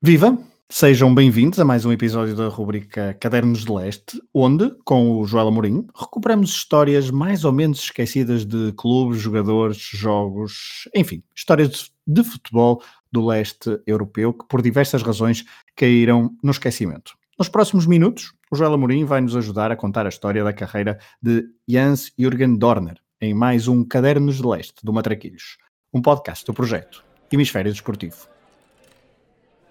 Viva! Sejam bem-vindos a mais um episódio da rubrica Cadernos de Leste, onde, com o Joel Amorim, recuperamos histórias mais ou menos esquecidas de clubes, jogadores, jogos, enfim, histórias de futebol do leste europeu que, por diversas razões, caíram no esquecimento. Nos próximos minutos, o Joel Amorim vai nos ajudar a contar a história da carreira de Jans Jürgen Dorner em mais um Cadernos de Leste do Matraquilhos, um podcast do projeto Hemisfério Desportivo.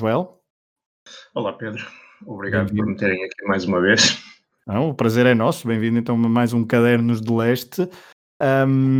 Joel. Olá, Pedro. Obrigado por me terem aqui mais uma vez. Não, o prazer é nosso. Bem-vindo então a mais um Cadernos de Leste. Um,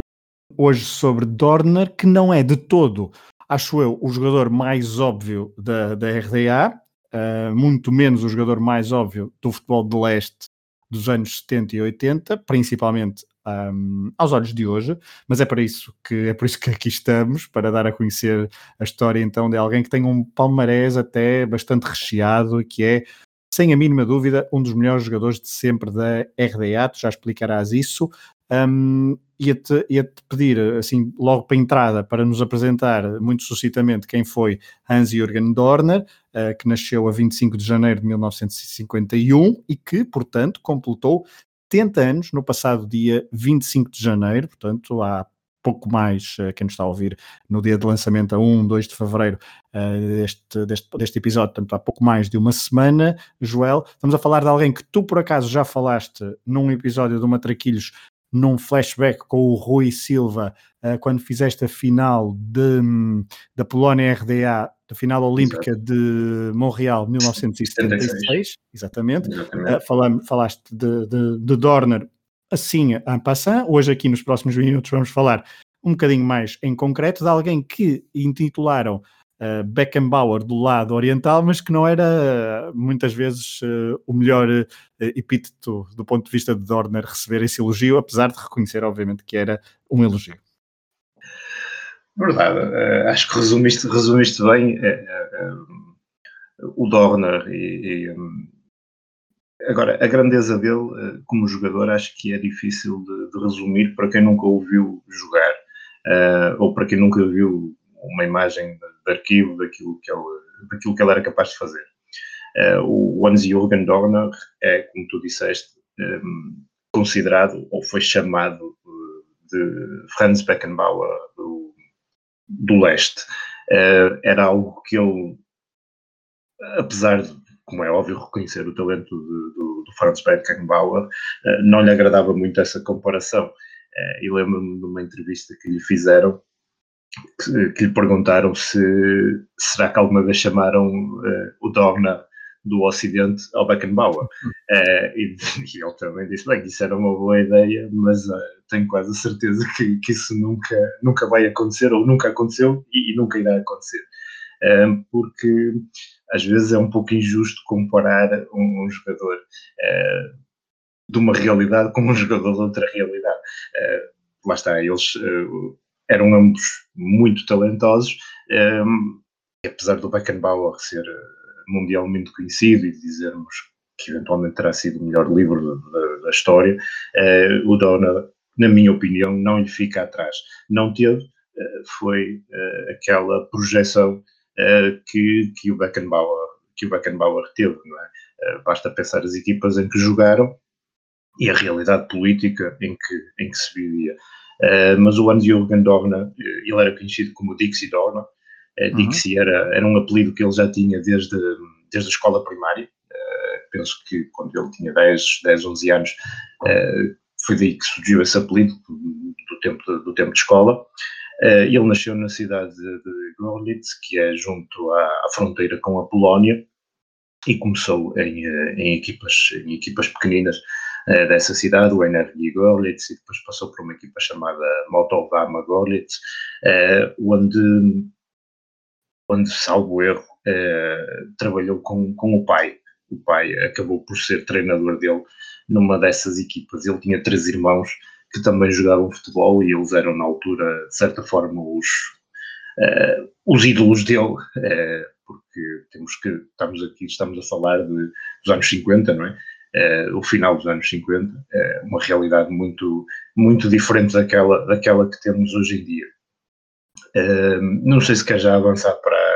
hoje sobre Dorner, que não é de todo, acho eu, o jogador mais óbvio da, da RDA, uh, muito menos o jogador mais óbvio do futebol de leste dos anos 70 e 80, principalmente um, aos olhos de hoje, mas é para isso que é por isso que aqui estamos, para dar a conhecer a história então de alguém que tem um palmarés até bastante recheado, que é sem a mínima dúvida, um dos melhores jogadores de sempre da RDA, tu já explicarás isso. Um, ia-te, ia-te pedir, assim, logo para a entrada, para nos apresentar muito sucintamente quem foi Hans-Jürgen Dorner, uh, que nasceu a 25 de janeiro de 1951 e que, portanto, completou 70 anos no passado dia 25 de janeiro, portanto, há pouco mais, uh, quem nos está a ouvir, no dia de lançamento a 1, 2 de fevereiro uh, deste, deste, deste episódio, portanto, há pouco mais de uma semana, Joel, estamos a falar de alguém que tu, por acaso, já falaste num episódio do Matraquilhos num flashback com o Rui Silva uh, quando fizeste a final de, da Polónia RDA, da final olímpica Exato. de Montreal 1976, exatamente. exatamente. Uh, falam, falaste de, de, de, Dorner assim en passant. Hoje, aqui nos próximos minutos, vamos falar um bocadinho mais em concreto de alguém que intitularam uh, Beckenbauer do lado oriental, mas que não era muitas vezes uh, o melhor uh, epíteto do ponto de vista de Dorner receber esse elogio, apesar de reconhecer, obviamente, que era um elogio. Verdade, uh, acho que resumiste, resumiste bem o Dorner e, e um, agora a grandeza dele como jogador acho que é difícil de, de resumir para quem nunca o viu jogar ou para quem nunca viu uma imagem de, arquivo daquilo que, ele, daquilo que ele era capaz de fazer. Uh, o Hans-Jürgen Dorner é, como tu disseste, ehm, considerado ou foi chamado eh, de Franz Beckenbauer do, do leste. Uh, era algo que ele, apesar de, como é óbvio, reconhecer o talento de, do, do, Franz Beckenbauer, não lhe agradava muito essa comparação. Uh, e lembro-me de uma entrevista que lhe fizeram que, que, lhe perguntaram se será que alguma vez chamaram uh, o Dogna do Ocidente ao Beckenbauer. Uh, e, e, ele também disse, bem, isso era uma boa ideia, mas uh, tenho quase a certeza que, que, isso nunca, nunca vai acontecer, ou nunca aconteceu e, e nunca irá acontecer. Uh, porque às vezes é um pouco injusto comparar um, um jogador de uma realidade com um jogador de outra realidade. lá está, eles eram ambos muito talentosos, um, ehm, apesar do Beckenbauer ser eh, mundialmente conhecido e dizermos que eventualmente terá sido o melhor livro da, da história, uh, o Dona, na minha opinião, não lhe fica atrás. Não teve, uh, foi uh, aquela projeção que, que, o Beckenbauer, que o Beckenbauer teve, é? basta pensar as equipas em que jogaram e a realidade política em que, em que se vivia. Uh, mas o Hans-Jürgen Dorna, eh, ele era conhecido como Dixie Dorna. Uh, Dixie era, era um apelido que ele já tinha desde, desde a escola primária. Penso que quando ele tinha 10, 10 11 anos, foi daí que surgiu esse apelido, do tempo de, do tempo de escola. ele nasceu na cidade de Gorlitz, que é junto à, à fronteira com a Polónia, e começou em, em, equipas, em equipas pequeninas uh, dessa cidade, o Energy Gorlitz, e depois passou por uma equipa chamada Motovama Gorlitz, uh, onde, onde, salvo erro, trabalhou com, com o pai. O pai acabou por ser treinador dele numa dessas equipas. Ele tinha três irmãos que também jogavam futebol e eles eram, na altura, de certa forma, os, uh, os ídolos dele, uh, porque temos que, estamos aqui, estamos a falar de, dos anos 50, não é? Uh, o final dos anos 50, uma realidade muito, muito diferente daquela, daquela que temos hoje em dia. não sei se quer já avançar para,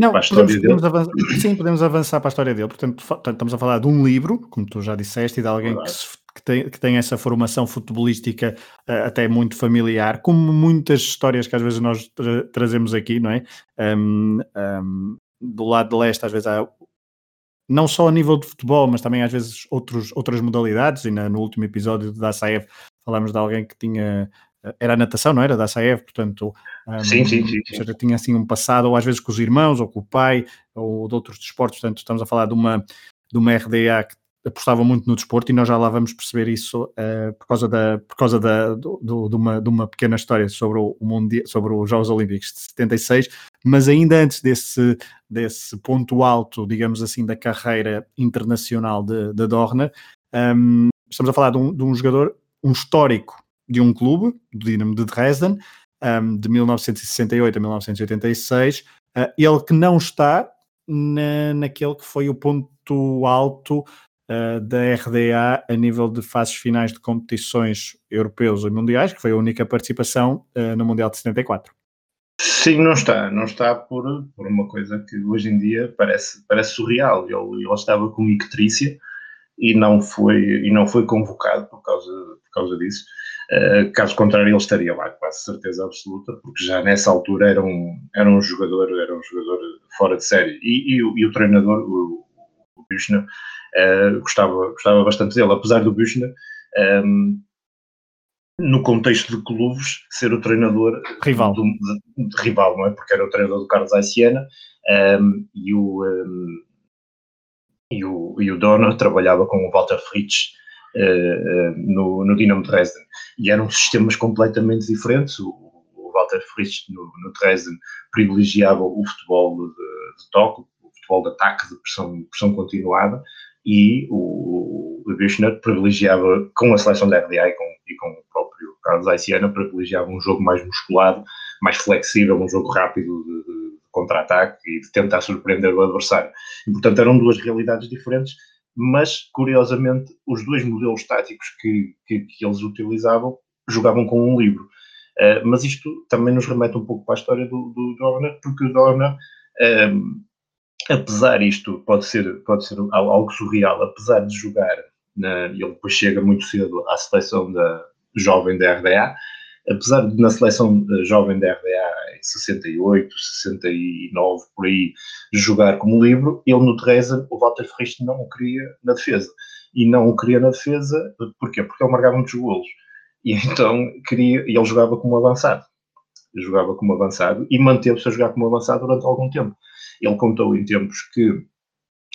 não, para a história podemos, dele. Podemos avançar, sim, podemos avançar para a história dele. Portanto, estamos a falar de um livro, como tu já disseste, e de alguém que, se, que, tem, que tem essa formação futebolística uh, até muito familiar, como muitas histórias que às vezes nós tra trazemos aqui, não é? Um, um, do lado de leste, às vezes há não só a nível de futebol, mas também às vezes outros, outras modalidades, e na, no último episódio da SAF falámos de alguém que tinha era a natação, não era? Da SAF, portanto, um, sim, sim, sim, sim. Seja, tinha assim um passado, ou às vezes com os irmãos, ou com o pai, ou de outros desportos, portanto, estamos a falar de uma, de uma RDA que apostava muito no desporto e nós já lá vamos perceber isso uh, por causa, da, por causa da, do, do, de, uma, de uma pequena história sobre o, mundial, sobre os Jogos Olímpicos de 76, mas ainda antes desse, desse ponto alto, digamos assim, da carreira internacional de, de Dorner, um, estamos a falar de um, de um jogador, um histórico de um clube, do Dinamo de Dresden, um, de 1968 a 1986, uh, ele que não está na, naquele que foi o ponto alto uh, da RDA a nível de fases finais de competições europeus e mundiais, que foi a única participação uh, no Mundial de 74. Sim, não está. Não está por, por uma coisa que hoje em dia parece, parece surreal. Ele, estava com ictrícia e não foi, e não foi convocado por causa, por causa disso. Uh, caso contrário, ele estaria lá, quase certeza absoluta, porque já nessa altura era um, era um jogador, era um jogador fora de série. E, e, e o treinador, o, o Büchner, uh, gostava, gostava bastante dele, apesar do Büchner, um, ehm, no contexto de clubes, ser o treinador rival, do, de, de, rival não é? Porque era o treinador do Carlos Aiciana um, ehm, e o. Um, ehm, e o, e o Donner trabalhava com o Walter Fritz uh, no, no Dinamo Dresden. E eram sistemas completamente diferentes. O, o Walter Fritz no, no, Dresden privilegiava o futebol de, de toque, o futebol de ataque, de pressão, pressão continuada, e o, o privilegiava, com a seleção da RDA e com, e com o próprio Carlos Aiciana, privilegiava um jogo mais musculado, mais flexível, um jogo rápido de, de contra-ataque e de tentar surpreender o adversário. E, portanto, eram duas realidades diferentes, mas, curiosamente, os dois modelos táticos que, que, que eles utilizavam jogavam com um livro. Uh, mas isto também nos remete um pouco para a história do, do Dorner, porque o Dorner, um, apesar isto pode ser, pode ser algo surreal, apesar de jogar, na, ele depois chega muito cedo à seleção da jovem da RDA, apesar de na seleção jovem da RDA em 68, 69, por aí, jogar como livro, ele no Dresden, o Walter Frist não o queria na defesa. E não o queria na defesa, porquê? Porque ele marcava muitos golos. E então queria, e ele jogava como avançado. Jogava como avançado e manteve-se a jogar como avançado durante algum tempo. Ele contou em tempos que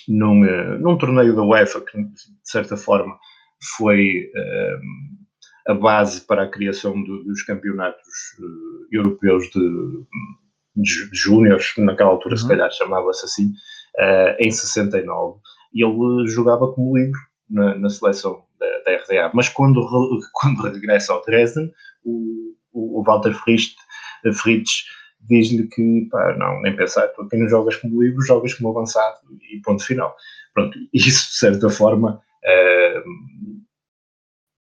num, eh, num torneio da UEFA, que de certa forma foi uh, a base para a criação do, dos campeonatos uh, europeus de, de, de júniores, naquela altura uhum. se calhar chamava-se assim, em 69, e ele jogava como livre na, na seleção da, da, RDA. Mas quando, quando regressa ao Dresden, o, o Walter Fritz, Fritz diz-lhe que, pá, não, nem pensar, tu aqui não jogas como livre, jogas como avançado e ponto final. Pronto, isso de certa forma uh,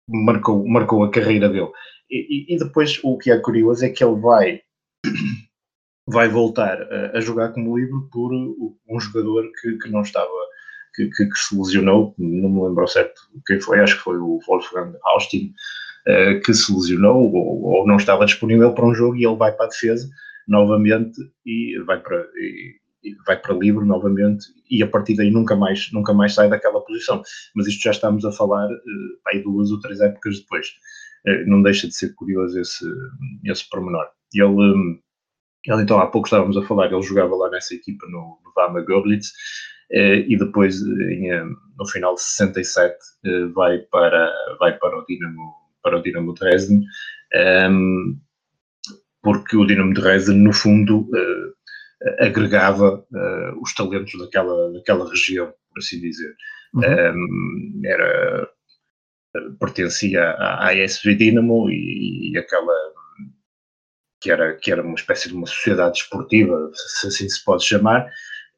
marcou, marcou a carreira dele. E, e, depois o que é curioso é que ele vai, vai voltar a, a jogar como livre por um jogador que, que não estava, que, que, que, se lesionou, não me lembro certo quem foi, acho que foi o Wolfgang Austin, uh, que se lesionou ou, ou, não estava disponível para um jogo e ele vai para a defesa novamente e vai para, e, vai para livre novamente e a partir daí nunca mais, nunca mais sai daquela posição. Mas isto já estamos a falar uh, aí duas ou três épocas depois. Uh, não deixa de ser curioso esse, esse pormenor. Ele, um, ele então há pouco estávamos a falar, ele jogava lá nessa equipa no, no Vama Goblitz uh, e depois em, no final de 67 uh, vai para, vai para o Dinamo, para o Dinamo Dresden um, porque o Dinamo Dresden no fundo agregava os talentos daquela, daquela região, por assim dizer. Uhum. era pertencia à, à SV Dinamo e, e, aquela que era, que era uma espécie de uma sociedade esportiva, se assim se pode chamar,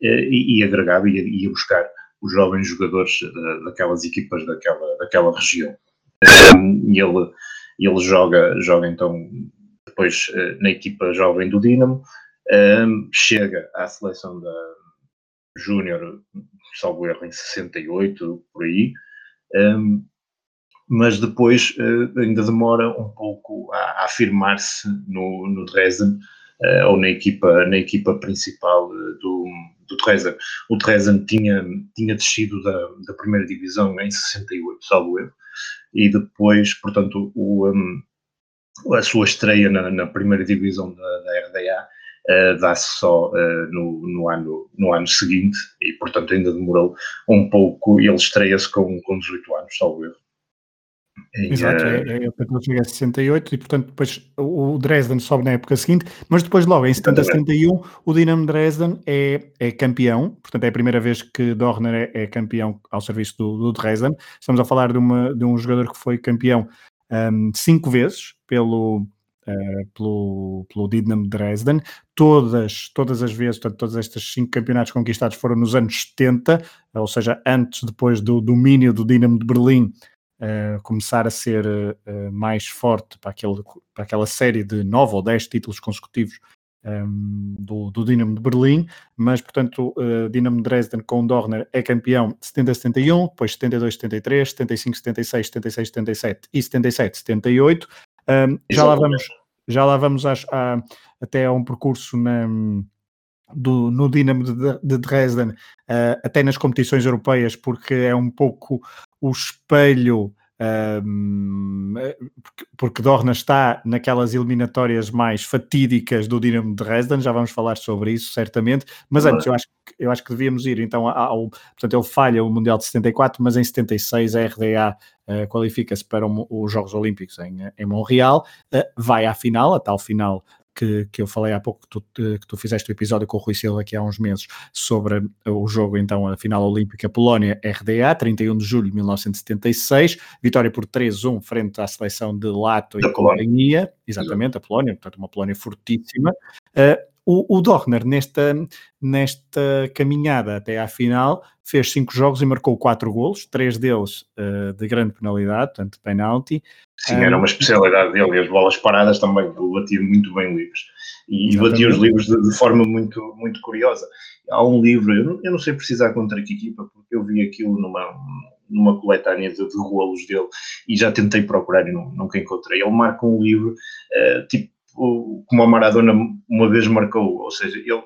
e, e agregava e ia, ia buscar os jovens jogadores daquelas equipas daquela, daquela região. E ele, ele joga, joga então depois eh, na equipa jovem do Dinamo, chega à seleção da Júnior, salvo erro, em 68, por aí, mas depois uh, ainda demora um pouco a, afirmar-se no, no Dresden uh, ou na equipa, na equipa principal do, do Dresden. O Dresden tinha, tinha descido da, da primeira divisão em 68, salvo erro, e depois, portanto, o, um, a sua estreia na, na primeira divisão da, da RDA Uh, dá-se só uh, no, no, ano, no ano seguinte e, portanto, ainda demorou um pouco. Ele estreia-se com, com 18 anos, salvo erro. Exato, é, é, é para chega a 68 e portanto depois o Dresden sobe na época seguinte, mas depois logo em 70 71 o Dinamo Dresden é, é campeão, portanto é a primeira vez que Dorner é, é campeão ao serviço do, do, Dresden. Estamos a falar de, uma, de um jogador que foi campeão um, cinco vezes pelo, uh, pelo, pelo Dinamo Dresden, todas, todas as vezes, portanto, todos estes cinco campeonatos conquistados foram nos anos 70, ou seja, antes, depois do domínio do Dinamo de Berlim uh, começar a ser uh, mais forte para, aquele, para aquela série de nove ou dez títulos consecutivos um, ehm, do, do Dinamo de Berlim, mas portanto uh, Dinamo Dresden com Dorner é campeão de 70-71, depois 72-73, 75-76, 76-77 e 77-78. Um, já lá vamos, já lá vamos às, à, até a um percurso na, do, no Dinamo de, de Dresden, uh, até nas competições europeias, porque é um pouco o espelho. Um, porque, Dorna está naquelas eliminatórias mais fatídicas do Dinamo de Dresden, já vamos falar sobre isso certamente, mas antes eu acho, eu acho que devíamos ir então ao, portanto ele falha o Mundial de 74, mas em 76 a RDA uh, qualifica-se para um, os Jogos Olímpicos em, em Montreal, uh, vai à final, a tal final que, que eu falei há pouco, que tu, que tu fizeste o episódio com o Rui Silva aqui há uns meses sobre o jogo, então, a final olímpica Polónia-RDA, 31 de julho de 1976, vitória por 3-1 frente à seleção de Lato da e Polónia. companhia, exatamente, a Polónia, portanto, uma Polónia fortíssima. Uh, o, o Dorner, nesta, nesta caminhada até à final, fez cinco jogos e marcou quatro golos, três deles uh, de grande penalidade, portanto, penalti. Sim, era uma especialidade dele, e as bolas paradas também, ele batia muito bem livres. E Exatamente. batia os livros de, de, forma muito, muito curiosa. Há um livro, eu não, eu não sei precisar contra que equipa, porque eu vi aquilo numa, numa coletânea de, de golos dele e já tentei procurar e não, nunca encontrei. Ele marca um livro, uh, tipo, como o Maradona uma vez marcou, ou seja, ele,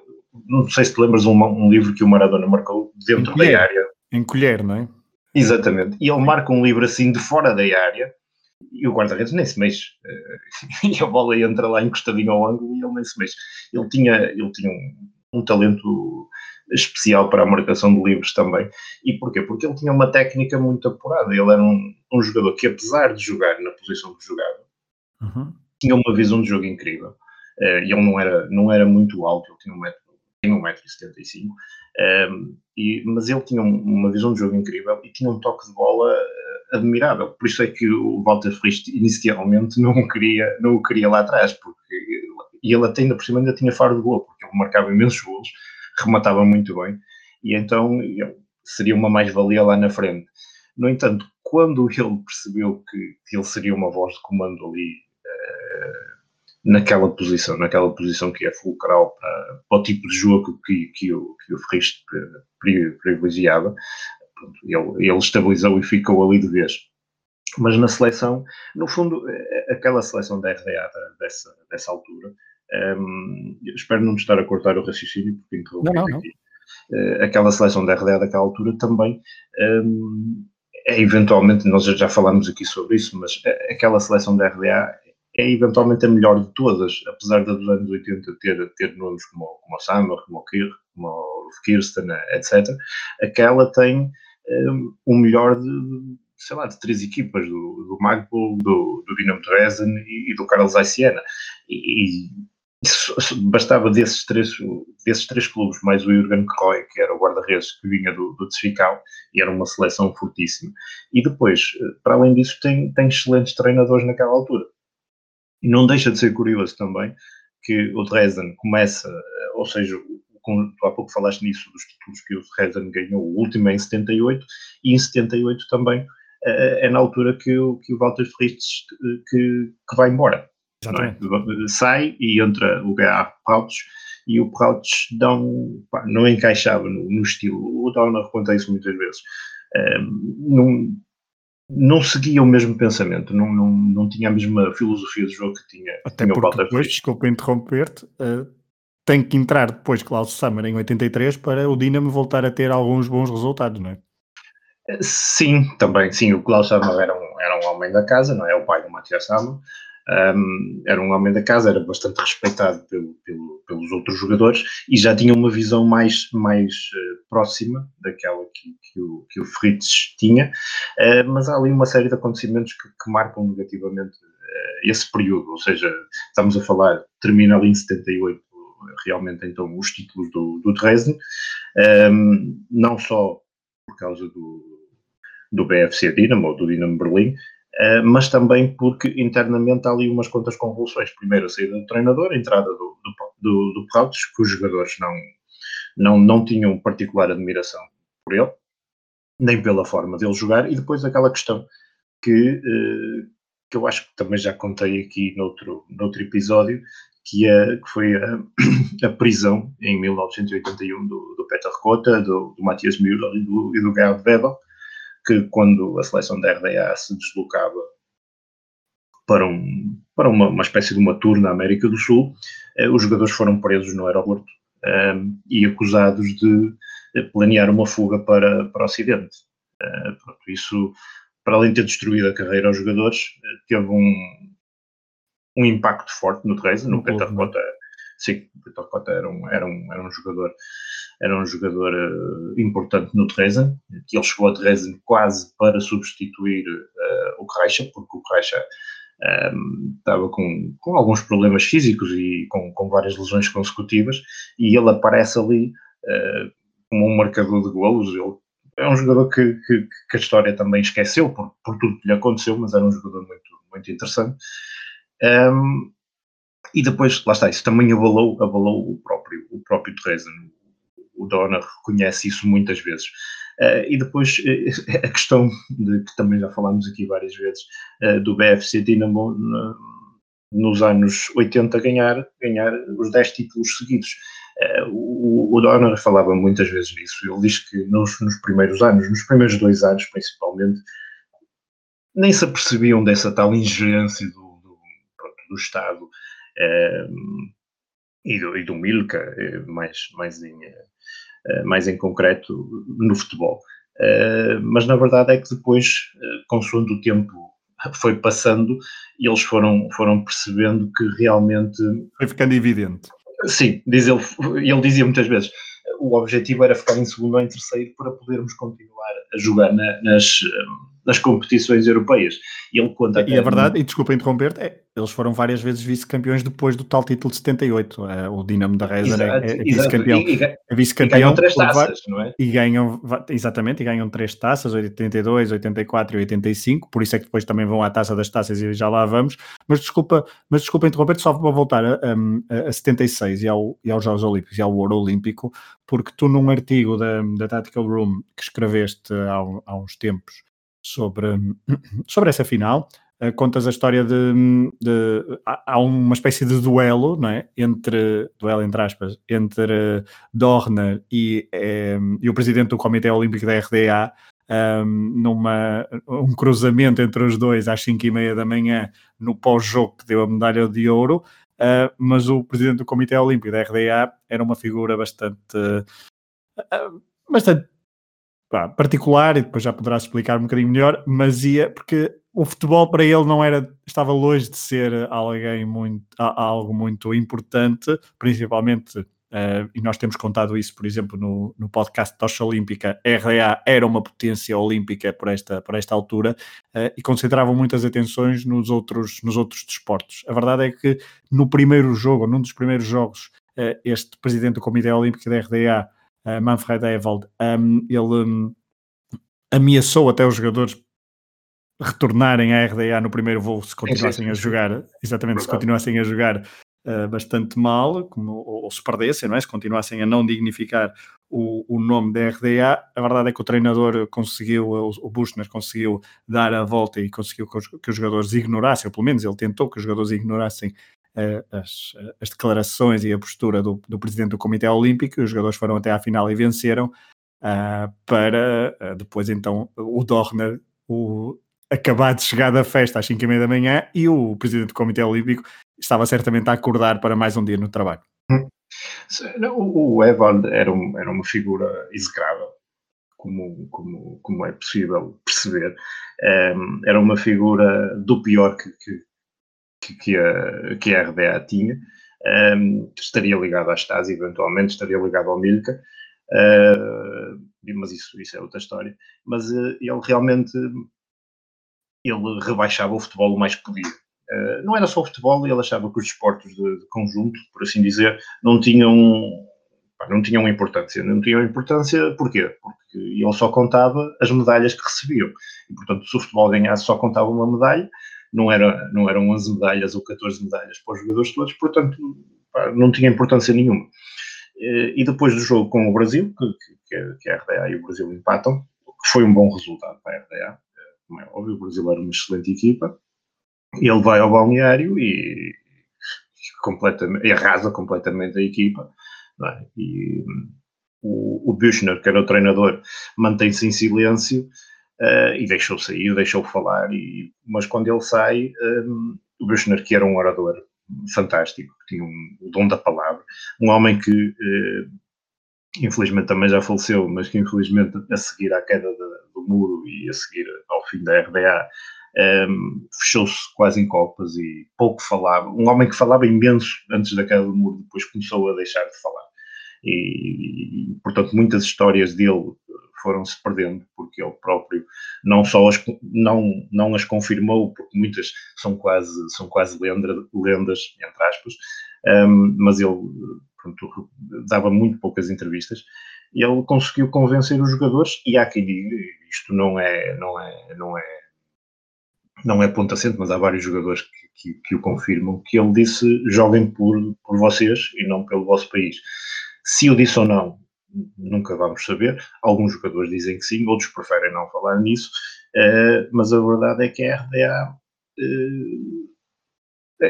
não sei se te lembras um, um livro que o Maradona marcou dentro da área. Em colher, não é? Exatamente. E ele marca um livro assim de fora da área e o guarda-redes nem se mexe. E a bola entra lá encostadinho ao ângulo e ele nem se mexe. Ele tinha, ele tinha um, um talento especial para a marcação de livros também. E porquê? Porque ele tinha uma técnica muito apurada. Ele era um, um jogador que, apesar de jogar na posição que jogava, uhum tinha uma visão de jogo incrível. Uh, e ele não era, não era muito alto, ele tinha 1,75m, tinha 1,75m, um, e, mas ele tinha uma visão de jogo incrível e tinha um toque de bola admirável. Por isso é que o Walter Frist inicialmente não o queria, não o queria lá atrás, porque e ele até ainda por cima ainda tinha faro de gol, porque ele marcava imensos gols, rematava muito bem, e então seria uma mais-valia lá na frente. No entanto, quando ele percebeu que, ele seria uma voz de comando ali naquela posição, naquela posição que é fulcral para, para o tipo de jogo que, que, o, que o Ferrista privilegiava. Ele, ele estabilizou e ficou ali de vez. Mas na seleção, no fundo, é, aquela seleção da RDA dessa, dessa altura, um, espero não me estar a cortar o raciocínio, porque interrompi não, não, aqui. Uh, aquela seleção da RDA daquela altura também um, é eventualmente, nós já falámos aqui sobre isso, mas aquela seleção da RDA é eventualmente a melhor de todas, apesar dos anos 80 ter, ter nomes como, como o Summer, como o Kirk, como o Kirsten, etc. Aquela tem um, o melhor de, sei lá, de três equipas, do, do Magpul, do, do Dinamo Dresden e, e, do Carlos Aiciana. E, bastava desses três, desses três clubes, mais o Jürgen Kroy, que era o guarda-redes que vinha do, do Desfical, e era uma seleção fortíssima. E depois, para além disso, tem, tem excelentes treinadores naquela altura. E não deixa de ser curioso também que o Dresden começa, ou seja, com, tu há pouco falaste nisso, dos títulos que o Dresden ganhou, o último é em 78, e em 78 também é na altura que o, que o Walter Fritz que, que vai embora. É? Sai e entra o G.A. Prauts e o Prauts não, pá, não encaixava no, no, estilo. O Donner conta isso muitas vezes. Um, não, não seguia o mesmo pensamento, não, não, não tinha a mesma filosofia de jogo que tinha, Até tinha porque depois, desculpa interromper-te, uh, tem que entrar depois Klaus Summer em 83 para o Dinamo voltar a ter alguns bons resultados, não é? Sim, também, sim, o Klaus Summer era um, era um homem da casa, não é? O pai do Matias Summer, um, era um homem da casa, era bastante respeitado pelo, pelo, pelos outros jogadores e já tinha uma visão mais, mais uh, próxima daquela que, que, o, que o Fritz tinha, uh, mas há ali uma série de acontecimentos que, que marcam negativamente uh, esse período, ou seja, estamos a falar, termina ali em 78 realmente então os títulos do, do Dresden, um, não só por causa do, do BFC Dinamo, ou do Dinamo Berlim, uh, mas também porque internamente há ali umas contas convulsões. Primeiro a saída do treinador, a entrada do, do, do, do que os jogadores não, não, não tinham particular admiração por ele, nem pela forma dele jogar, e depois aquela questão que, uh, que eu acho que também já contei aqui noutro, noutro episódio, que, é, que foi a, a, prisão em 1981 do, do Peter Kota, do, do Matthias Müller e do, e do Gerhard Weber, que quando a seleção da RDA se deslocava para, um, para uma, uma espécie de uma tour na América do Sul, eh, os jogadores foram presos no aeroporto eh, e acusados de planear uma fuga para, para o Ocidente. Eh, pronto, isso, para além de ter destruído a carreira aos jogadores, eh, teve um, um impacto forte no Dresden, no Peter Cota. Sim, o Peter Cota era um, era um, era um jogador era um jogador uh, importante no Dresden, que ele chegou a Dresden quase para substituir uh, o Kreischer, porque o Kreischer um, ehm, estava com, com alguns problemas físicos e com, com várias lesões consecutivas, e ele aparece ali uh, como um marcador de golos. Ele é um jogador que, que, que, a história também esqueceu por, por tudo que lhe aconteceu, mas era um jogador muito, muito interessante. Um, e depois, lá está, isso também abalou, abalou o próprio, o próprio Dresden. O Donner reconhece isso muitas vezes. Uh, e depois uh, a questão de que também já falámos aqui várias vezes uh, do BFC Dinamo nos anos 80 ganhar, ganhar os 10 títulos seguidos. o, o Donner falava muitas vezes nisso. Ele diz que nos, nos primeiros anos, nos primeiros dois anos principalmente, nem se apercebiam dessa tal ingerência do do Estado ehm, e, do, e do Milka, eh, mais, mais, em, eh, mais em concreto no futebol. Eh, mas na verdade é que depois, consoante o tempo foi passando, eles foram, foram percebendo que realmente. Foi ficando evidente. Sim, diz ele, ele dizia muitas vezes: o objetivo era ficar em segundo ou em terceiro para podermos continuar a jogar na, nas, nas competições europeias. E ele conta. E a verdade, e desculpa interromper-te, é, eles foram várias vezes vice-campeões depois do tal título de 78. É, o Dinamo da Reza é, é vice-campeão. É vice-campeão. E ganham três taças, não é? E ganham, exatamente, e ganham três taças, 82, 84 e 85. Por isso é que depois também vão à taça das taças e já lá vamos. Mas desculpa, mas desculpa interromper-te, só para voltar a, a, a 76 e, ao, e aos Jogos Olímpicos e ao Ouro Olímpico, porque tu num artigo da, da Tactical Room que escreveste há, há uns tempos sobre, sobre essa final. Uh, contas a história de, de, há uma espécie de duelo, não é? Entre duelo entre aspas, entre Dorner e, um, e o presidente do Comitê Olímpico da RDA, um, numa um cruzamento entre os dois às 5 e meia da manhã no pós-jogo que deu a medalha de ouro, uh, mas o presidente do Comitê Olímpico da RDA era uma figura bastante uh, bastante pá, particular, e depois já poderás explicar um bocadinho melhor, mas ia, porque o futebol para ele não era, estava longe de ser alguém muito, algo muito importante, principalmente Uh, e nós temos contado isso, por exemplo, no, no podcast Tocha Olímpica, RDA era uma potência olímpica por esta, por esta altura uh, e concentravam muitas atenções nos outros, nos outros desportos. A verdade é que no primeiro jogo, num dos primeiros jogos, uh, este presidente do Comitê Olímpico da RDA, Manfred Ewald, um, ele um, ameaçou até os jogadores retornarem à RDA no primeiro voo se continuassem a jogar, exatamente, se continuassem a jogar uh, bastante mal, como, ou, ou, se perdessem, não é? se continuassem a não dignificar o, o, nome da RDA, a. Verdade é que o treinador conseguiu, o, o Buchner conseguiu dar a volta e conseguiu que os, que os jogadores ignorassem, ou pelo menos ele tentou que os jogadores ignorassem uh, as, as, declarações e a postura do, do presidente do Comitê Olímpico, os jogadores foram até à final e venceram, Uh, para uh, depois então o Dorner o, acabar de chegar da festa às 5 e meia da manhã e o presidente do Comitê Olímpico estava certamente a acordar para mais um dia no trabalho. O Evan era, um, era uma figura execrável, como, como, como é possível perceber. Um, era uma figura do pior que, que, que, a, que a RDA tinha. Um, estaria ligado à Stasi, eventualmente, estaria ligado ao Milka. Uh, mas isso, isso é outra história. Mas uh, ele realmente ele rebaixava o futebol o mais que podia. Uh, não era só o futebol, ele achava que os desportos de, de conjunto, por assim dizer, não tinham, não tinham importância. Não tinham importância porquê? Porque ele só contava as medalhas que recebiam. E, portanto, se o futebol ganhasse, só contava uma medalha, não, era, não eram 11 medalhas ou 14 medalhas para os jogadores todos, portanto, não tinha importância nenhuma. Uh, e depois do jogo com o Brasil, que, que, que a RDA e o Brasil empatam, que foi um bom resultado para a RDA, como é óbvio, o Brasil era uma excelente equipa, ele vai ao balneário e, completamente, e arrasa completamente a equipa, é? e o, o Buchner, que era o treinador, mantém-se em silêncio uh, e deixou sair, deixou falar, e, mas quando ele sai, um, o Buchner, que era um orador fantástico, tinha um, o dom da palavra, um homem que uh, infelizmente também já faleceu, mas que infelizmente a seguir à queda de, do muro e a seguir ao fim da RDA um, ehm, fechou-se quase em copas e pouco falava. Um homem que falava imenso antes da queda do muro, depois começou a deixar de falar. E, e portanto, muitas histórias dele foram-se perdendo, porque ele próprio não só as, não, não as confirmou, porque muitas são quase, são quase lenda, lendas, entre aspas, um, mas ele pronto, dava muito poucas entrevistas, ele conseguiu convencer os jogadores, e há quem diga, isto não é, não é, não é, não é ponto assente, mas há vários jogadores que, que, que, o confirmam, que ele disse, joguem por, por vocês e não pelo vosso país. Se o disse ou não, nunca vamos saber. Alguns jogadores dizem que sim, outros preferem não falar nisso, uh, mas a verdade é que a RDA uh,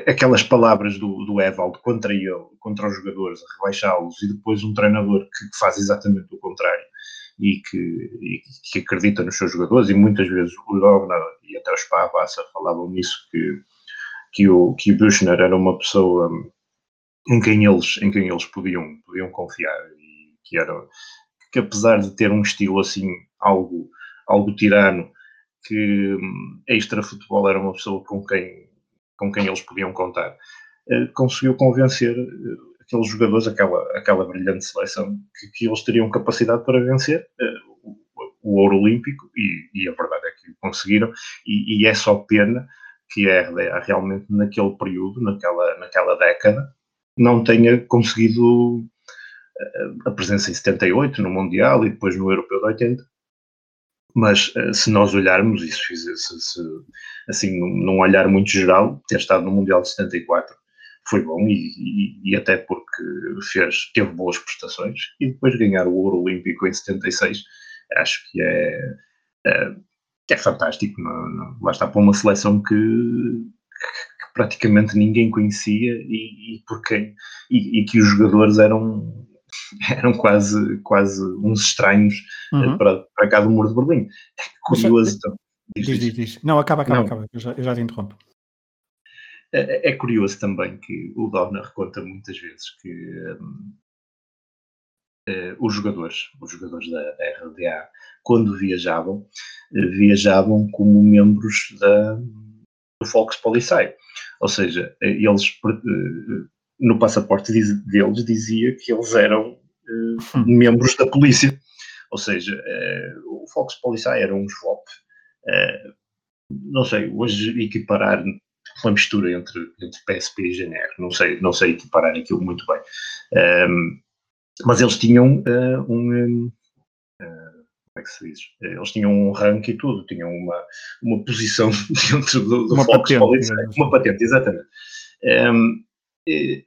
aquelas palavras do, do Evald contra ele, contra os jogadores, rebaixá-los, e depois um treinador que, faz exatamente o contrário e que, e que, acredita nos seus jogadores, e muitas vezes o Dogna e até o Spavassa falavam nisso, que, que, o, que o Buchner era uma pessoa em quem eles, em quem eles podiam, podiam confiar, que era que apesar de ter um estilo assim algo, algo tirano, que hum, extra futebol era uma pessoa com quem com quem eles podiam contar, eh, conseguiu convencer eh, aqueles jogadores, aquela, aquela brilhante seleção, que, que eles teriam capacidade para vencer eh, o, o ouro olímpico e, e, a verdade é que conseguiram e, e, é só pena que a RDA realmente naquele período, naquela, naquela década, não tenha conseguido a presença em 78 no Mundial e depois no Europeu de 80 mas eh, se nós olharmos, isso se, se, assim, num olhar muito geral, ter estado no Mundial de 74 foi bom e, e, e, até porque fez, teve boas prestações e depois ganhar o ouro olímpico em 76 acho que é, é, é fantástico não, não, lá está para uma seleção que, que praticamente ninguém conhecia e, e, porque, e, e que os jogadores eram eram quase, quase uns estranhos eh, uhum. para, para cá do muro de Berlim. É curioso. Então, diz, diz, diz, Não, acaba, acaba, Não. acaba. Eu já, eu já te interrompo. É, é, é, curioso também que o Dorner conta muitas vezes que uh, eh, os jogadores, os jogadores da, da RDA, quando viajavam, uh, viajavam como membros da, do Volkspolizei. Ou seja, eles no passaporte deles dizia que eles eram uh, membros da polícia. Ou seja, uh, o Fox Policial era um swap. Uh, não sei, hoje equiparar uma mistura entre, entre PSP e GNR, não sei, não sei equiparar aquilo muito bem. Um, mas eles tinham um, como é que se diz? Eles tinham um rank e tudo, tinham uma, uma posição dentro do, do uma Fox patente, Policy, uma patente, exatamente. Um, e,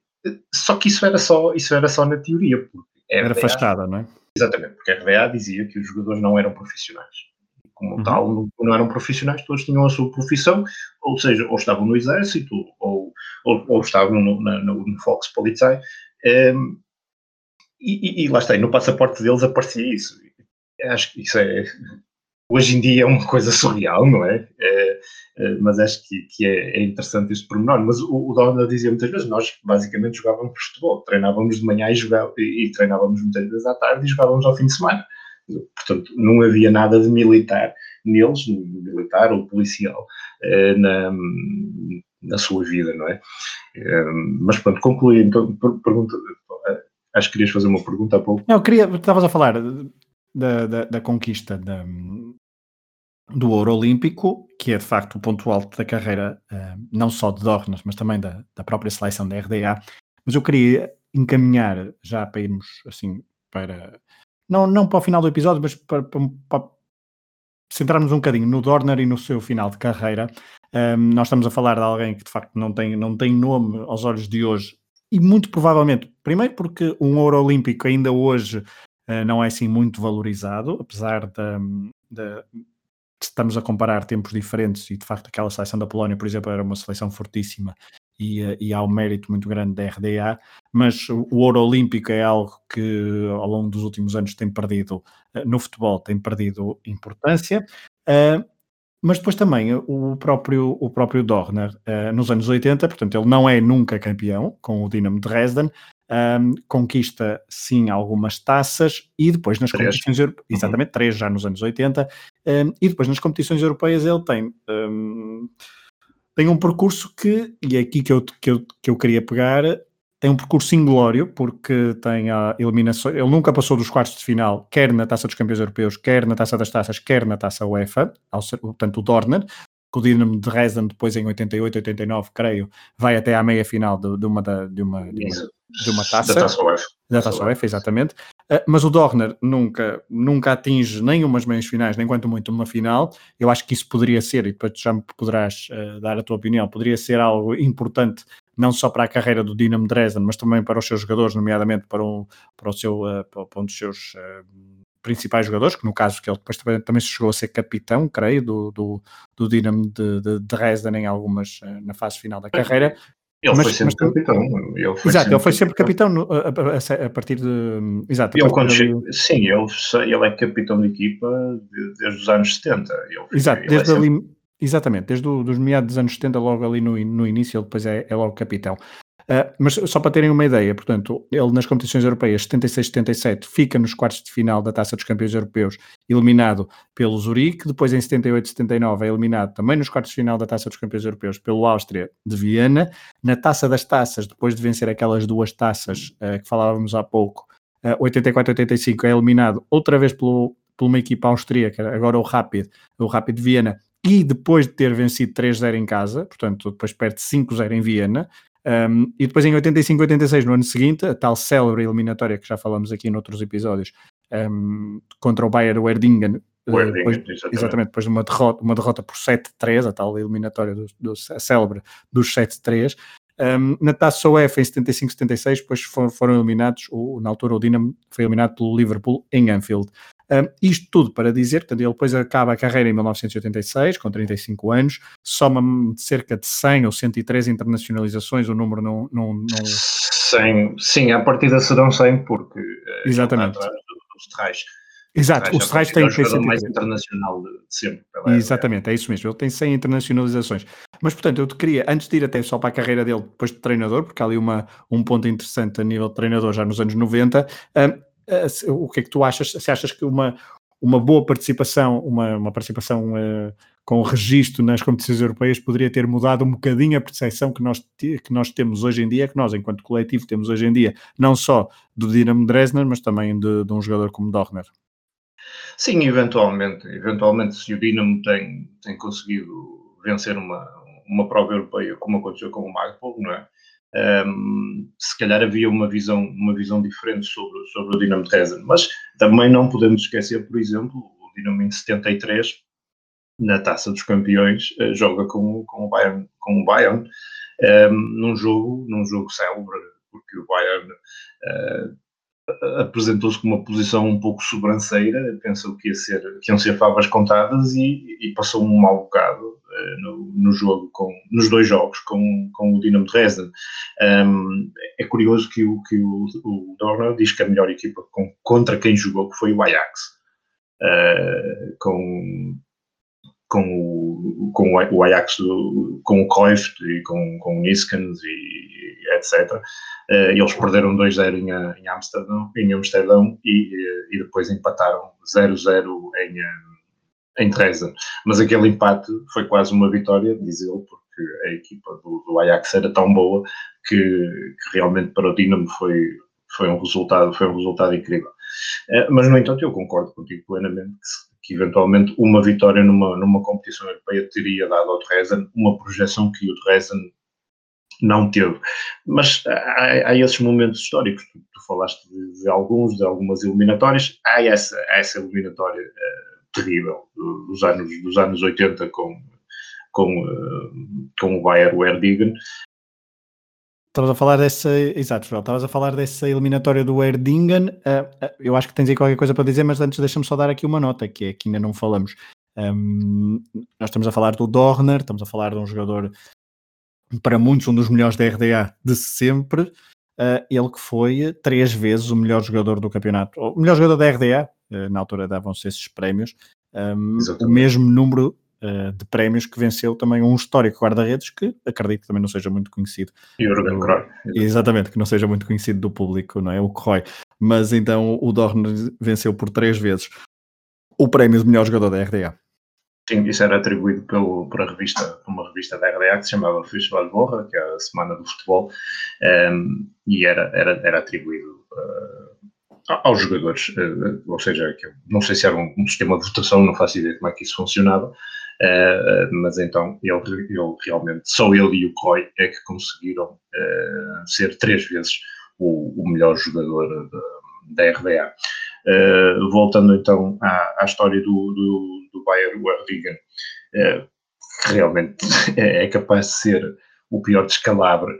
só que isso era só, isso era só na teoria. Porque era RDA, fachada, não é? Exatamente, porque a RDA dizia que os jogadores não eram profissionais. Como uhum. tal, não, eram profissionais, todos tinham a sua profissão, ou seja, ou estavam no exército, ou, ou, ou estavam no, na, no, no Fox Polizei. Um, e, e, e, lá está, no passaporte deles aparecia isso acho que isso é hoje em dia é uma coisa surreal, não é? é, é mas acho que, que é, é, interessante este pormenor. Mas o, o Dona dizia muitas vezes, nós basicamente jogávamos futebol, treinávamos de manhã e, jogávamos, e, e treinávamos muitas vezes à tarde e jogávamos ao fim de semana. Portanto, não havia nada de militar neles, militar ou policial, eh, na, na sua vida, não é? Eh, mas pronto, concluí, então, pergunta, eh, acho que querias fazer uma pergunta há pouco. Não, queria, estavas a falar da, da, da conquista da, do ouro olímpico, que é de facto o ponto alto da carreira, uh, não só de Dornas, mas também da, da própria seleção da RDA. Mas eu queria encaminhar já para irmos assim para não, não para o final do episódio, mas para, para, para centrarmos um bocadinho no Dorner e no seu final de carreira. Um, ehm, nós estamos a falar de alguém que de facto não tem, não tem nome aos olhos de hoje, e muito provavelmente, primeiro porque um ouro olímpico ainda hoje não é assim muito valorizado, apesar de, estamos a comparar tempos diferentes e de facto aquela seleção da Polónia, por exemplo, era uma seleção fortíssima e, eh, e há um mérito muito grande da RDA, mas o ouro olímpico é algo que ao longo dos últimos anos tem perdido, eh, no futebol tem perdido importância. Mas depois também o próprio, o próprio Dorner, nos anos 80, portanto, ele não é nunca campeão com o Dinamo de Dresden, um, conquista sim algumas taças e depois nas três. competições europeias, uhum. exatamente, três já nos anos 80, um, e depois nas competições europeias ele tem, um, tem um percurso que, e é aqui que eu, que, eu, que eu queria pegar, tem um percurso inglório, porque tem a eliminação, ele nunca passou dos quartos de final, quer na Taça dos Campeões Europeus, quer na Taça das Taças, quer na Taça UEFA, ao ser, portanto o Dorner, que o Dinamo de Dresden depois em 88, 89, creio, vai até à meia final de, de uma, de, uma, de, uma, de uma taça. Da taça UEFA. Da taça UEFA, exatamente. Uh, mas o Dorner nunca, nunca atinge nem umas meias finais, nem quanto muito uma final. Eu acho que isso poderia ser, e depois já me poderás uh, dar a tua opinião, poderia ser algo importante não só para a carreira do Dinamo Dresden, mas também para os seus jogadores, nomeadamente para, um, para, o seu, uh, para um dos seus principais jogadores, que no caso que ele depois também, também chegou a ser capitão, creio, do, do, do Dinamo de, de, de Dresden em algumas, na fase final da carreira, ele mas, foi sempre mas, capitão. Ele foi exato, sempre ele foi sempre capitão, no, a, a, a, partir de. Exato. Ele, quando chega, sim, ele, ele é capitão de equipa desde os anos 70. Ele, exato, ele desde é sempre... ali. Exatamente, desde os meados dos anos 70, logo ali no, no início, ele depois é, é logo capitão. Uh, mas só para terem uma ideia, portanto, ele nas competições europeias 76-77 fica nos quartos de final da Taça dos Campeões Europeus, eliminado pelo Zurique, depois em 78-79 é eliminado também nos quartos de final da Taça dos Campeões Europeus pelo Áustria de Viena, na Taça das Taças, depois de vencer aquelas duas taças uh, que falávamos há pouco, uh, 84-85 é eliminado outra vez pelo, por uma equipa austríaca, agora o Rapid, o Rapid de Viena, e depois de ter vencido 3-0 em casa, portanto depois perde 5-0 em Viena, um, e depois em 85, 86, no ano seguinte, a tal célebre eliminatória que já falamos aqui noutros episódios, um, contra o Bayer Werdingen, eh, depois, exatamente. exatamente, depois de uma derrota, uma derrota por 7-3, a tal eliminatória do, do a célebre dos 7-3. Um, na Taça UEFA em 75-76, depois foram, foram eliminados, o, na altura o Dinamo foi eliminado pelo Liverpool em Anfield. Um, isto tudo para dizer que ele depois acaba a carreira em 1986, com 35 anos, soma cerca de 100 ou 103 internacionalizações, o número não. não, não... 100, sim, a partida serão 100, porque. Uh, Exatamente. Os terrais. Exato, o Serrais tem, tem o mais internacional de sempre. Exatamente, é isso mesmo. Ele tem 100 internacionalizações. Mas, portanto, eu te queria, antes de ir até só para a carreira dele depois de treinador, porque há ali uma, um ponto interessante a nível de treinador já nos anos 90, um, o que é que tu achas? Se achas que uma, uma boa participação, uma, uma participação uh, com registro nas competições europeias poderia ter mudado um bocadinho a percepção que nós, que nós temos hoje em dia, que nós, enquanto coletivo, temos hoje em dia, não só do Dinamo Dresden, mas também de, de um jogador como Dorner. Sim, eventualmente. Eventualmente, se o Dinamo tem, tem conseguido vencer uma, uma prova europeia, como aconteceu com o Magpul, não é? Um, se calhar havia uma visão, uma visão diferente sobre, sobre o Dinamo Dresden. Mas também não podemos esquecer, por exemplo, o Dinamo em 73 na Taça dos Campeões, uh, joga com, com o Bayern, com o Bayern um, num jogo, num jogo célebre, porque o Bayern uh, apresentou-se com uma posição um pouco sobranceira, pensou que, ia ser, que iam ser favas contadas e, e passou um mau bocado uh, no, no, jogo, com, nos dois jogos com, com o Dinamo Dresden. Um, é curioso que o, que o, o diz que a melhor equipa com, contra quem jogou foi o Ajax. Uh, com com o, com o Ajax, com o Cruyff e com, com o Niskens e, etc. Eh, eles perderam 2-0 em, em, Amsterdão, em Amsterdão e, e depois empataram 0-0 em, em Dresden. Mas aquele empate foi quase uma vitória, diz ele, porque a equipa do, do Ajax era tão boa que, que, realmente para o Dinamo foi, foi, um, resultado, foi um resultado incrível. Mas, no entanto, eu concordo contigo plenamente que que eventualmente uma vitória numa, numa competição europeia teria dado ao Dresden uma projeção que o Dresden não teve. Mas há, há esses momentos históricos, tu, tu falaste de, de, alguns, de algumas eliminatórias, há essa, há essa eliminatória uh, terrível dos anos, dos anos 80 com, com, uh, com o Bayer Werdigen, Estavas a falar dessa. Exato, Joel. Estavas a falar dessa eliminatória do Erdingen. Uh, uh, eu acho que tens aí qualquer coisa para dizer, mas antes deixa-me só dar aqui uma nota, que é que ainda não falamos. Um, nós estamos a falar do Dorner, estamos a falar de um jogador, para muitos, um dos melhores da RDA de sempre. Uh, ele que foi três vezes o melhor jogador do campeonato, o melhor jogador da RDA, na altura davam-se esses prémios. Um, o mesmo número de prémios que venceu também um histórico guarda-redes que acredito que também não seja muito conhecido. Jürgen Kroy. Exatamente, que não seja muito conhecido do público, não é? O Kroy. Mas então o Dorner venceu por três vezes o prémio de melhor jogador da RDA. Sim, isso era atribuído pelo, por, revista, por uma revista da RDA que se chamava Festival Borra, que é a Semana do Futebol, um, ehm, e era, era, era atribuído uh, aos jogadores, uh, ou seja, não sei se era um, um, sistema de votação, não faço ideia como é que isso funcionava, Uh, mas então ele, realmente, só ele e o Coy é que conseguiram uh, ser três vezes o, o melhor jogador da, RBA. Uh, eh, voltando então à, à história do, do, do Bayer Werdigen, que realmente é, é, capaz de ser o pior descalabro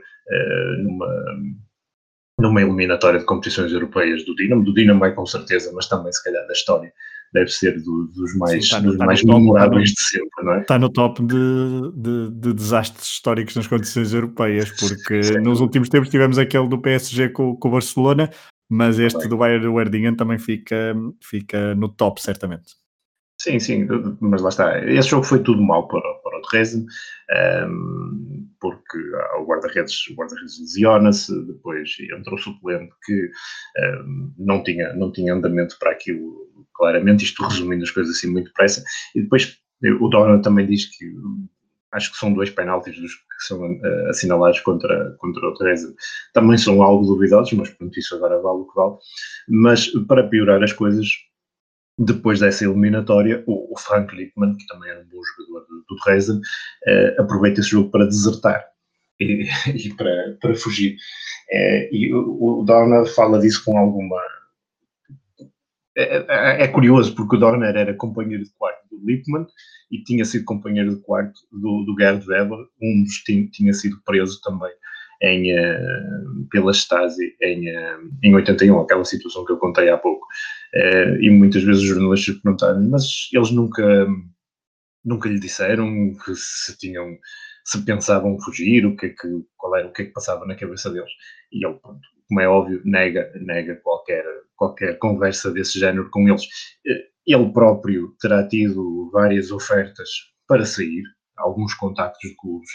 numa, numa eliminatória de competições europeias do Dinamo. Do Dinamo é com certeza, mas também se calhar da história deve ser do, dos mais, Sim, dos mais memoráveis de sempre, não é? Está no top de, de, de desastres históricos nas condições europeias, porque Sim. nos últimos tempos tivemos aquele do PSG com, com o Barcelona, mas este também. do Bayern Werdingen também fica, fica no top, certamente. Sim, sim, mas lá está. Esse jogo foi tudo mal para, para o Dresden, um, ehm, porque o guarda-redes guarda lesiona-se, depois entrou o suplente que um, ehm, não, tinha, não tinha andamento para aquilo claramente, isto resumindo as coisas assim muito depressa, e depois o Dona também diz que acho que são dois penaltis dos que são uh, assinalados contra, contra o Teresa, também são algo duvidosos, mas pronto, isso agora vale o que vale. Mas para piorar as coisas, depois dessa eliminatória, o, o Frank Lippmann, que também era um bom jogador do, do Dresden, uh, aproveita esse jogo para desertar e, e para, para fugir. Uh, e o, o Dona fala disso com alguma é, é, é, curioso porque o Dorner era companheiro de quarto do Lippmann e tinha sido companheiro de quarto do, do Gerd Weber, um dos tinha, tinha sido preso também em, uh, pela Stasi em, uh, em 81, aquela situação que eu contei há pouco. Uh, e muitas vezes os jornalistas perguntaram mas eles nunca, nunca lhe disseram que se tinham se pensavam fugir, o que é que, qual era o que é que passava na cabeça deles. E ele, pronto, como é óbvio, nega, nega qualquer, qualquer conversa desse género com eles. Ele próprio terá tido várias ofertas para sair, alguns contactos de clubes,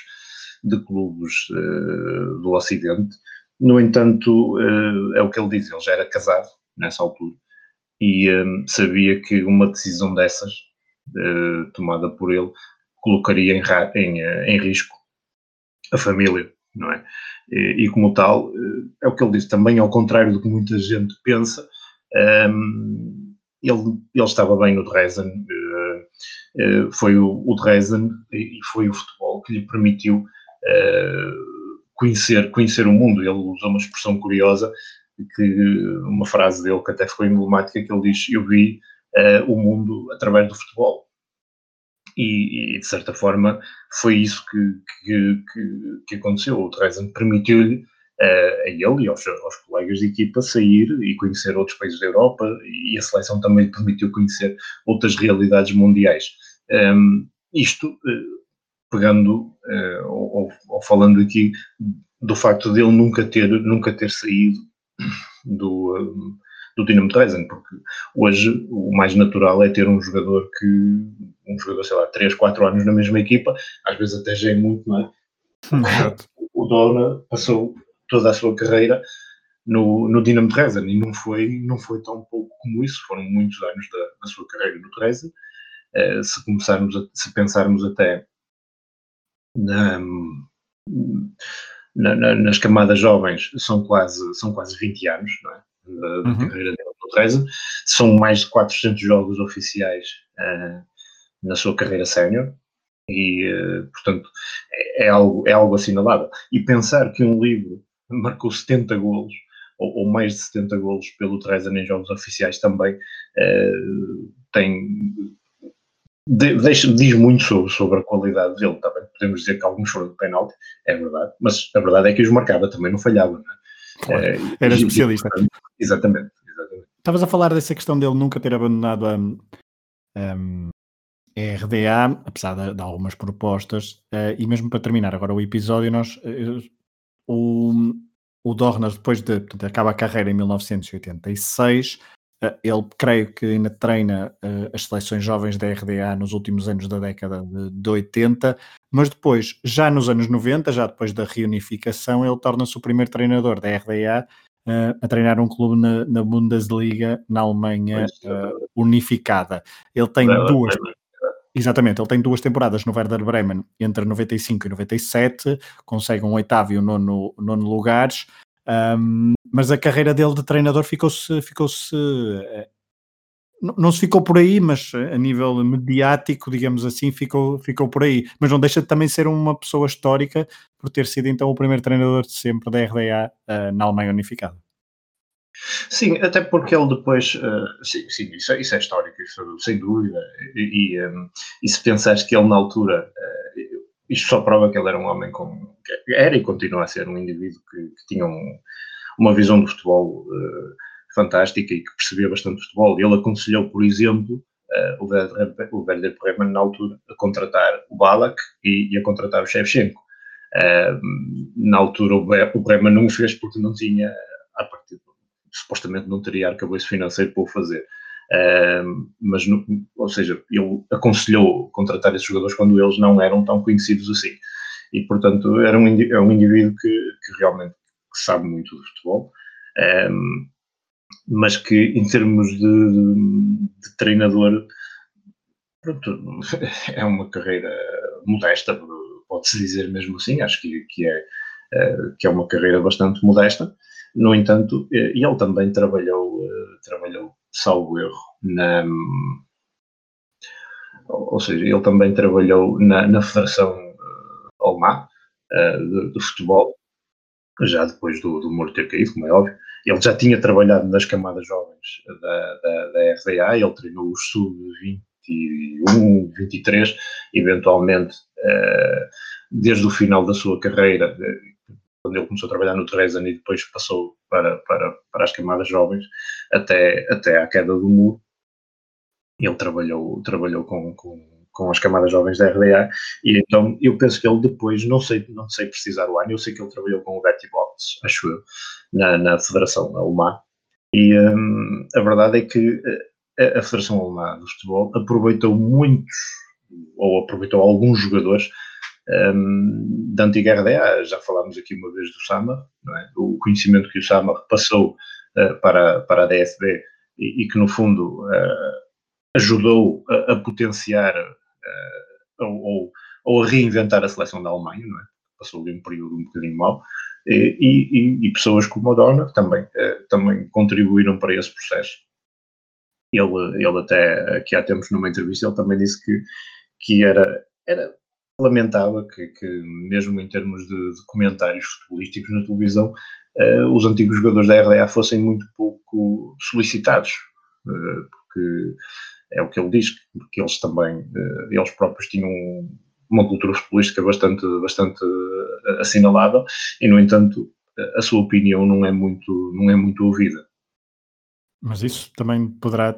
de clubes uh, do Ocidente. No entanto, uh, é o que ele diz, ele já era casado nessa altura e um, sabia que uma decisão dessas, tomada por ele, colocaria em, em, em risco a família, não é? E, e, como tal, é o que ele disse, também ao contrário do que muita gente pensa, um, ele, ele estava bem no Dresden, uh, uh, foi o, o Dresden e foi o futebol que lhe permitiu uh, conhecer, conhecer o mundo. Ele usou uma expressão curiosa, que uma frase dele que até ficou emblemática, que ele diz, eu vi o mundo através do futebol e, e, de certa forma foi isso que, que, que, que aconteceu. O Dresden permitiu-lhe uh, a ele e aos, aos, colegas de equipa sair e conhecer outros países da Europa e a seleção também permitiu conhecer outras realidades mundiais. Um, ehm, isto uh, pegando uh, ou, ou, falando aqui do facto de ele nunca ter, nunca ter saído do, do Dinamo Dresden, porque hoje o mais natural é ter um jogador que, um jogador, sei lá, 3, 4 anos na mesma equipa, às vezes até já é muito, não é? o Dona passou toda a sua carreira no, no Dinamo Dresden e não foi, não foi tão pouco como isso, foram muitos anos da, da sua carreira no Dresden. Uh, se começarmos a, se pensarmos até na, na, na, nas camadas jovens, são quase, são quase 20 anos, não é? da, uhum. carreira dele no Dresden. São mais de 400 jogos oficiais uh, na sua carreira sénior e, uh, portanto, é, é, algo, é algo assinalável. E pensar que um livro marcou 70 golos, ou, ou mais de 70 golos pelo Dresden em jogos oficiais também, uh, tem... De, deixa, diz muito sobre, sobre a qualidade dele, também podemos dizer que alguns foram de penalti, é verdade, mas a verdade é que os marcava, também não falhava, não é? Claro, era especialista. Exatamente, exatamente. Estavas a falar dessa questão dele nunca ter abandonado a, a, a RDA, apesar de, de algumas propostas, uh, e mesmo para terminar agora o episódio, nós uh, o, o Dornas, depois de portanto, acaba a carreira em 1986, uh, ele creio que ainda treina as seleções jovens da RDA nos últimos anos da década de, de 80, mas depois, já nos anos 90, já depois da reunificação, ele torna-se o primeiro treinador da RDA uh, a treinar um clube na, na Bundesliga, na Alemanha uh, unificada. Ele tem duas. Exatamente, ele tem duas temporadas no Werder Bremen entre 95 e 97, consegue um oitavo e um nono, nono lugares, um, mas a carreira dele de treinador ficou-se ficou-se eh, não se ficou por aí, mas a nível mediático, digamos assim, ficou, ficou por aí. Mas não deixa de também ser uma pessoa histórica por ter sido então o primeiro treinador de sempre da RDA uh, eh, na Alemanha Unificada. Sim, até porque ele depois, uh, sim, sim isso, é, isso, é, histórico, isso, sem dúvida, e, e, um, e, se pensares que ele na altura, uh, isto só prova que ele era um homem com, era e continua a ser um indivíduo que, que tinha um, uma visão do futebol uh, fantástica e que percebia bastante futebol. Ele aconselhou, por exemplo, uh, o, o Werder Bremen na altura a contratar o Balak e, e a contratar o Shevchenko. Uh, na altura o, o Bremen não o fez porque não tinha, a partir supostamente não teria arcabouço financeiro para o fazer. Uh, mas, no, ou seja, ele aconselhou contratar esses jogadores quando eles não eram tão conhecidos assim. E, portanto, era um, é um indivíduo que, que realmente sabe muito de futebol mas que em termos de, de, treinador pronto, é uma carreira modesta, pode-se dizer mesmo assim, acho que, que, é, eh, que é uma carreira bastante modesta. No entanto, eh, ele também trabalhou, eh, trabalhou salvo erro, na, ou seja, ele também trabalhou na, na Federação Alemã de, de, Futebol, já depois do, do Moro ter caído, como é óbvio, ele já tinha trabalhado nas camadas jovens da, da, da RDA, ele treinou os sub-21, 23, eventualmente, uh, desde o final da sua carreira, quando ele começou a trabalhar no Dresden e depois passou para, para, para as camadas jovens, até, até à queda do muro. Ele trabalhou, trabalhou com, com, com as camadas jovens da RDA e então eu penso que ele depois, não sei, não sei precisar o ano, eu sei que ele trabalhou com o Betty Box, acho eu, na, na Federação Alemã. E um, a verdade é que eh, a, a Federação Alemã do Futebol aproveitou muitos, ou aproveitou alguns jogadores um, da antiga RDA. Já falámos aqui uma vez do Sama, é? o conhecimento que o Sama passou uh, para, para a DSB e, e que no fundo ajudou a, a potenciar ou, ou, a reinventar a seleção da Alemanha, não é? Passou ali um período um bocadinho mau. E, e, e, pessoas como o Dorner também, também contribuíram para esse processo. Ele, ele até, aqui há tempos numa entrevista, ele também disse que, que era, era lamentável que, que mesmo em termos de, de comentários futebolísticos na televisão, uh, os antigos jogadores da RDA fossem muito pouco solicitados, porque é o que ele diz, que eles também, uh, eles próprios tinham uma cultura futebolística bastante, bastante assinalável e, no entanto, a sua opinião não é muito, não é muito ouvida. Mas isso também poderá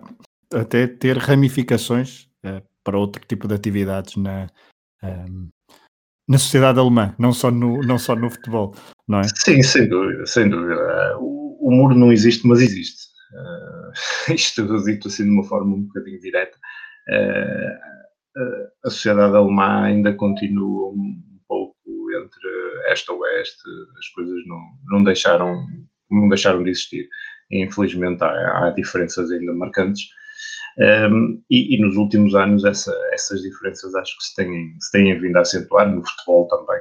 até ter ramificações para outro tipo de atividades na, um, na sociedade alemã, não só no, não só no futebol, não é? Sim, sem dúvida, sem dúvida. O, o muro não existe, mas existe. Uh, isto dito assim de uma forma um bocadinho direta. Uh, a sociedade alemã ainda continua um pouco entre este e oeste, as coisas não, não, deixaram, não deixaram de existir. infelizmente há, há diferenças ainda marcantes um, e, e, nos últimos anos essa, essas diferenças acho que se têm, se têm vindo a acentuar no futebol também,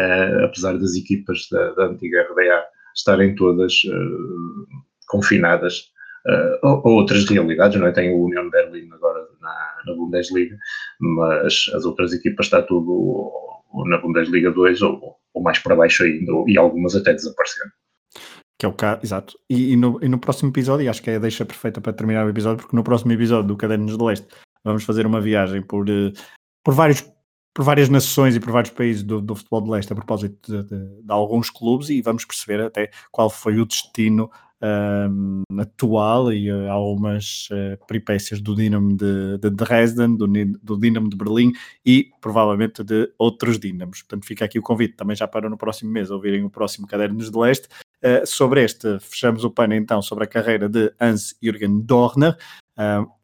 uh, apesar das equipas da, da, antiga RDA estarem todas uh, confinadas uh, outras realidades, não é? Tem o União Berlim agora na, na, Bundesliga, mas as outras equipas está tudo na Bundesliga 2 ou, ou mais para baixo ainda, e algumas até desapareceram. Que é o caso, exato. E, e, no, e no próximo episódio, acho que é a deixa perfeita para terminar o episódio, porque no próximo episódio do Cadernos de Leste vamos fazer uma viagem por, uh, por, vários, por várias nações e por vários países do, do futebol de leste a propósito de, de, de, alguns clubes e vamos perceber até qual foi o destino uh, atual e uh, algumas uh, peripécias do Dinamo de, de Dresden, do, do Dinamo de Berlim e provavelmente de outros Dinamos. Portanto, fica aqui o convite também já para no próximo mês ouvirem o próximo Cadernos de Leste Uh, sobre este, fechamos o pano então sobre a carreira de Hans-Jürgen Dorner,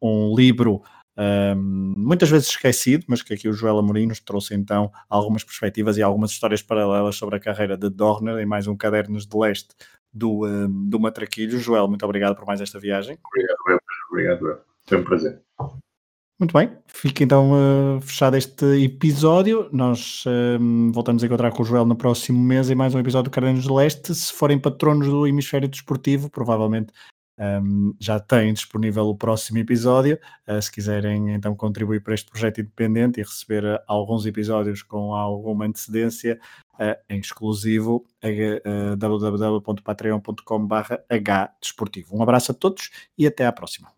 um livro um, muitas vezes esquecido, mas que aqui o Joel Amorim nos trouxe então algumas perspectivas e algumas histórias paralelas sobre a carreira de Dorner em mais um Cadernos de Leste do, um, do Matraquilho. Joel, muito obrigado por mais esta viagem. Obrigado, obrigado. Foi um prazer. Muito bem, fica então uh, fechado este episódio. Nós uh, voltamos a encontrar com o Joel no próximo mês em mais um episódio do Cardenos do Leste. Se forem patronos do Hemisfério Desportivo, provavelmente um, já têm disponível o próximo episódio. Uh, se quiserem então contribuir para este projeto independente e receber uh, alguns episódios com alguma antecedência uh, em exclusivo, uh, www.patreon.com.br Desportivo. Um abraço a todos e até à próxima.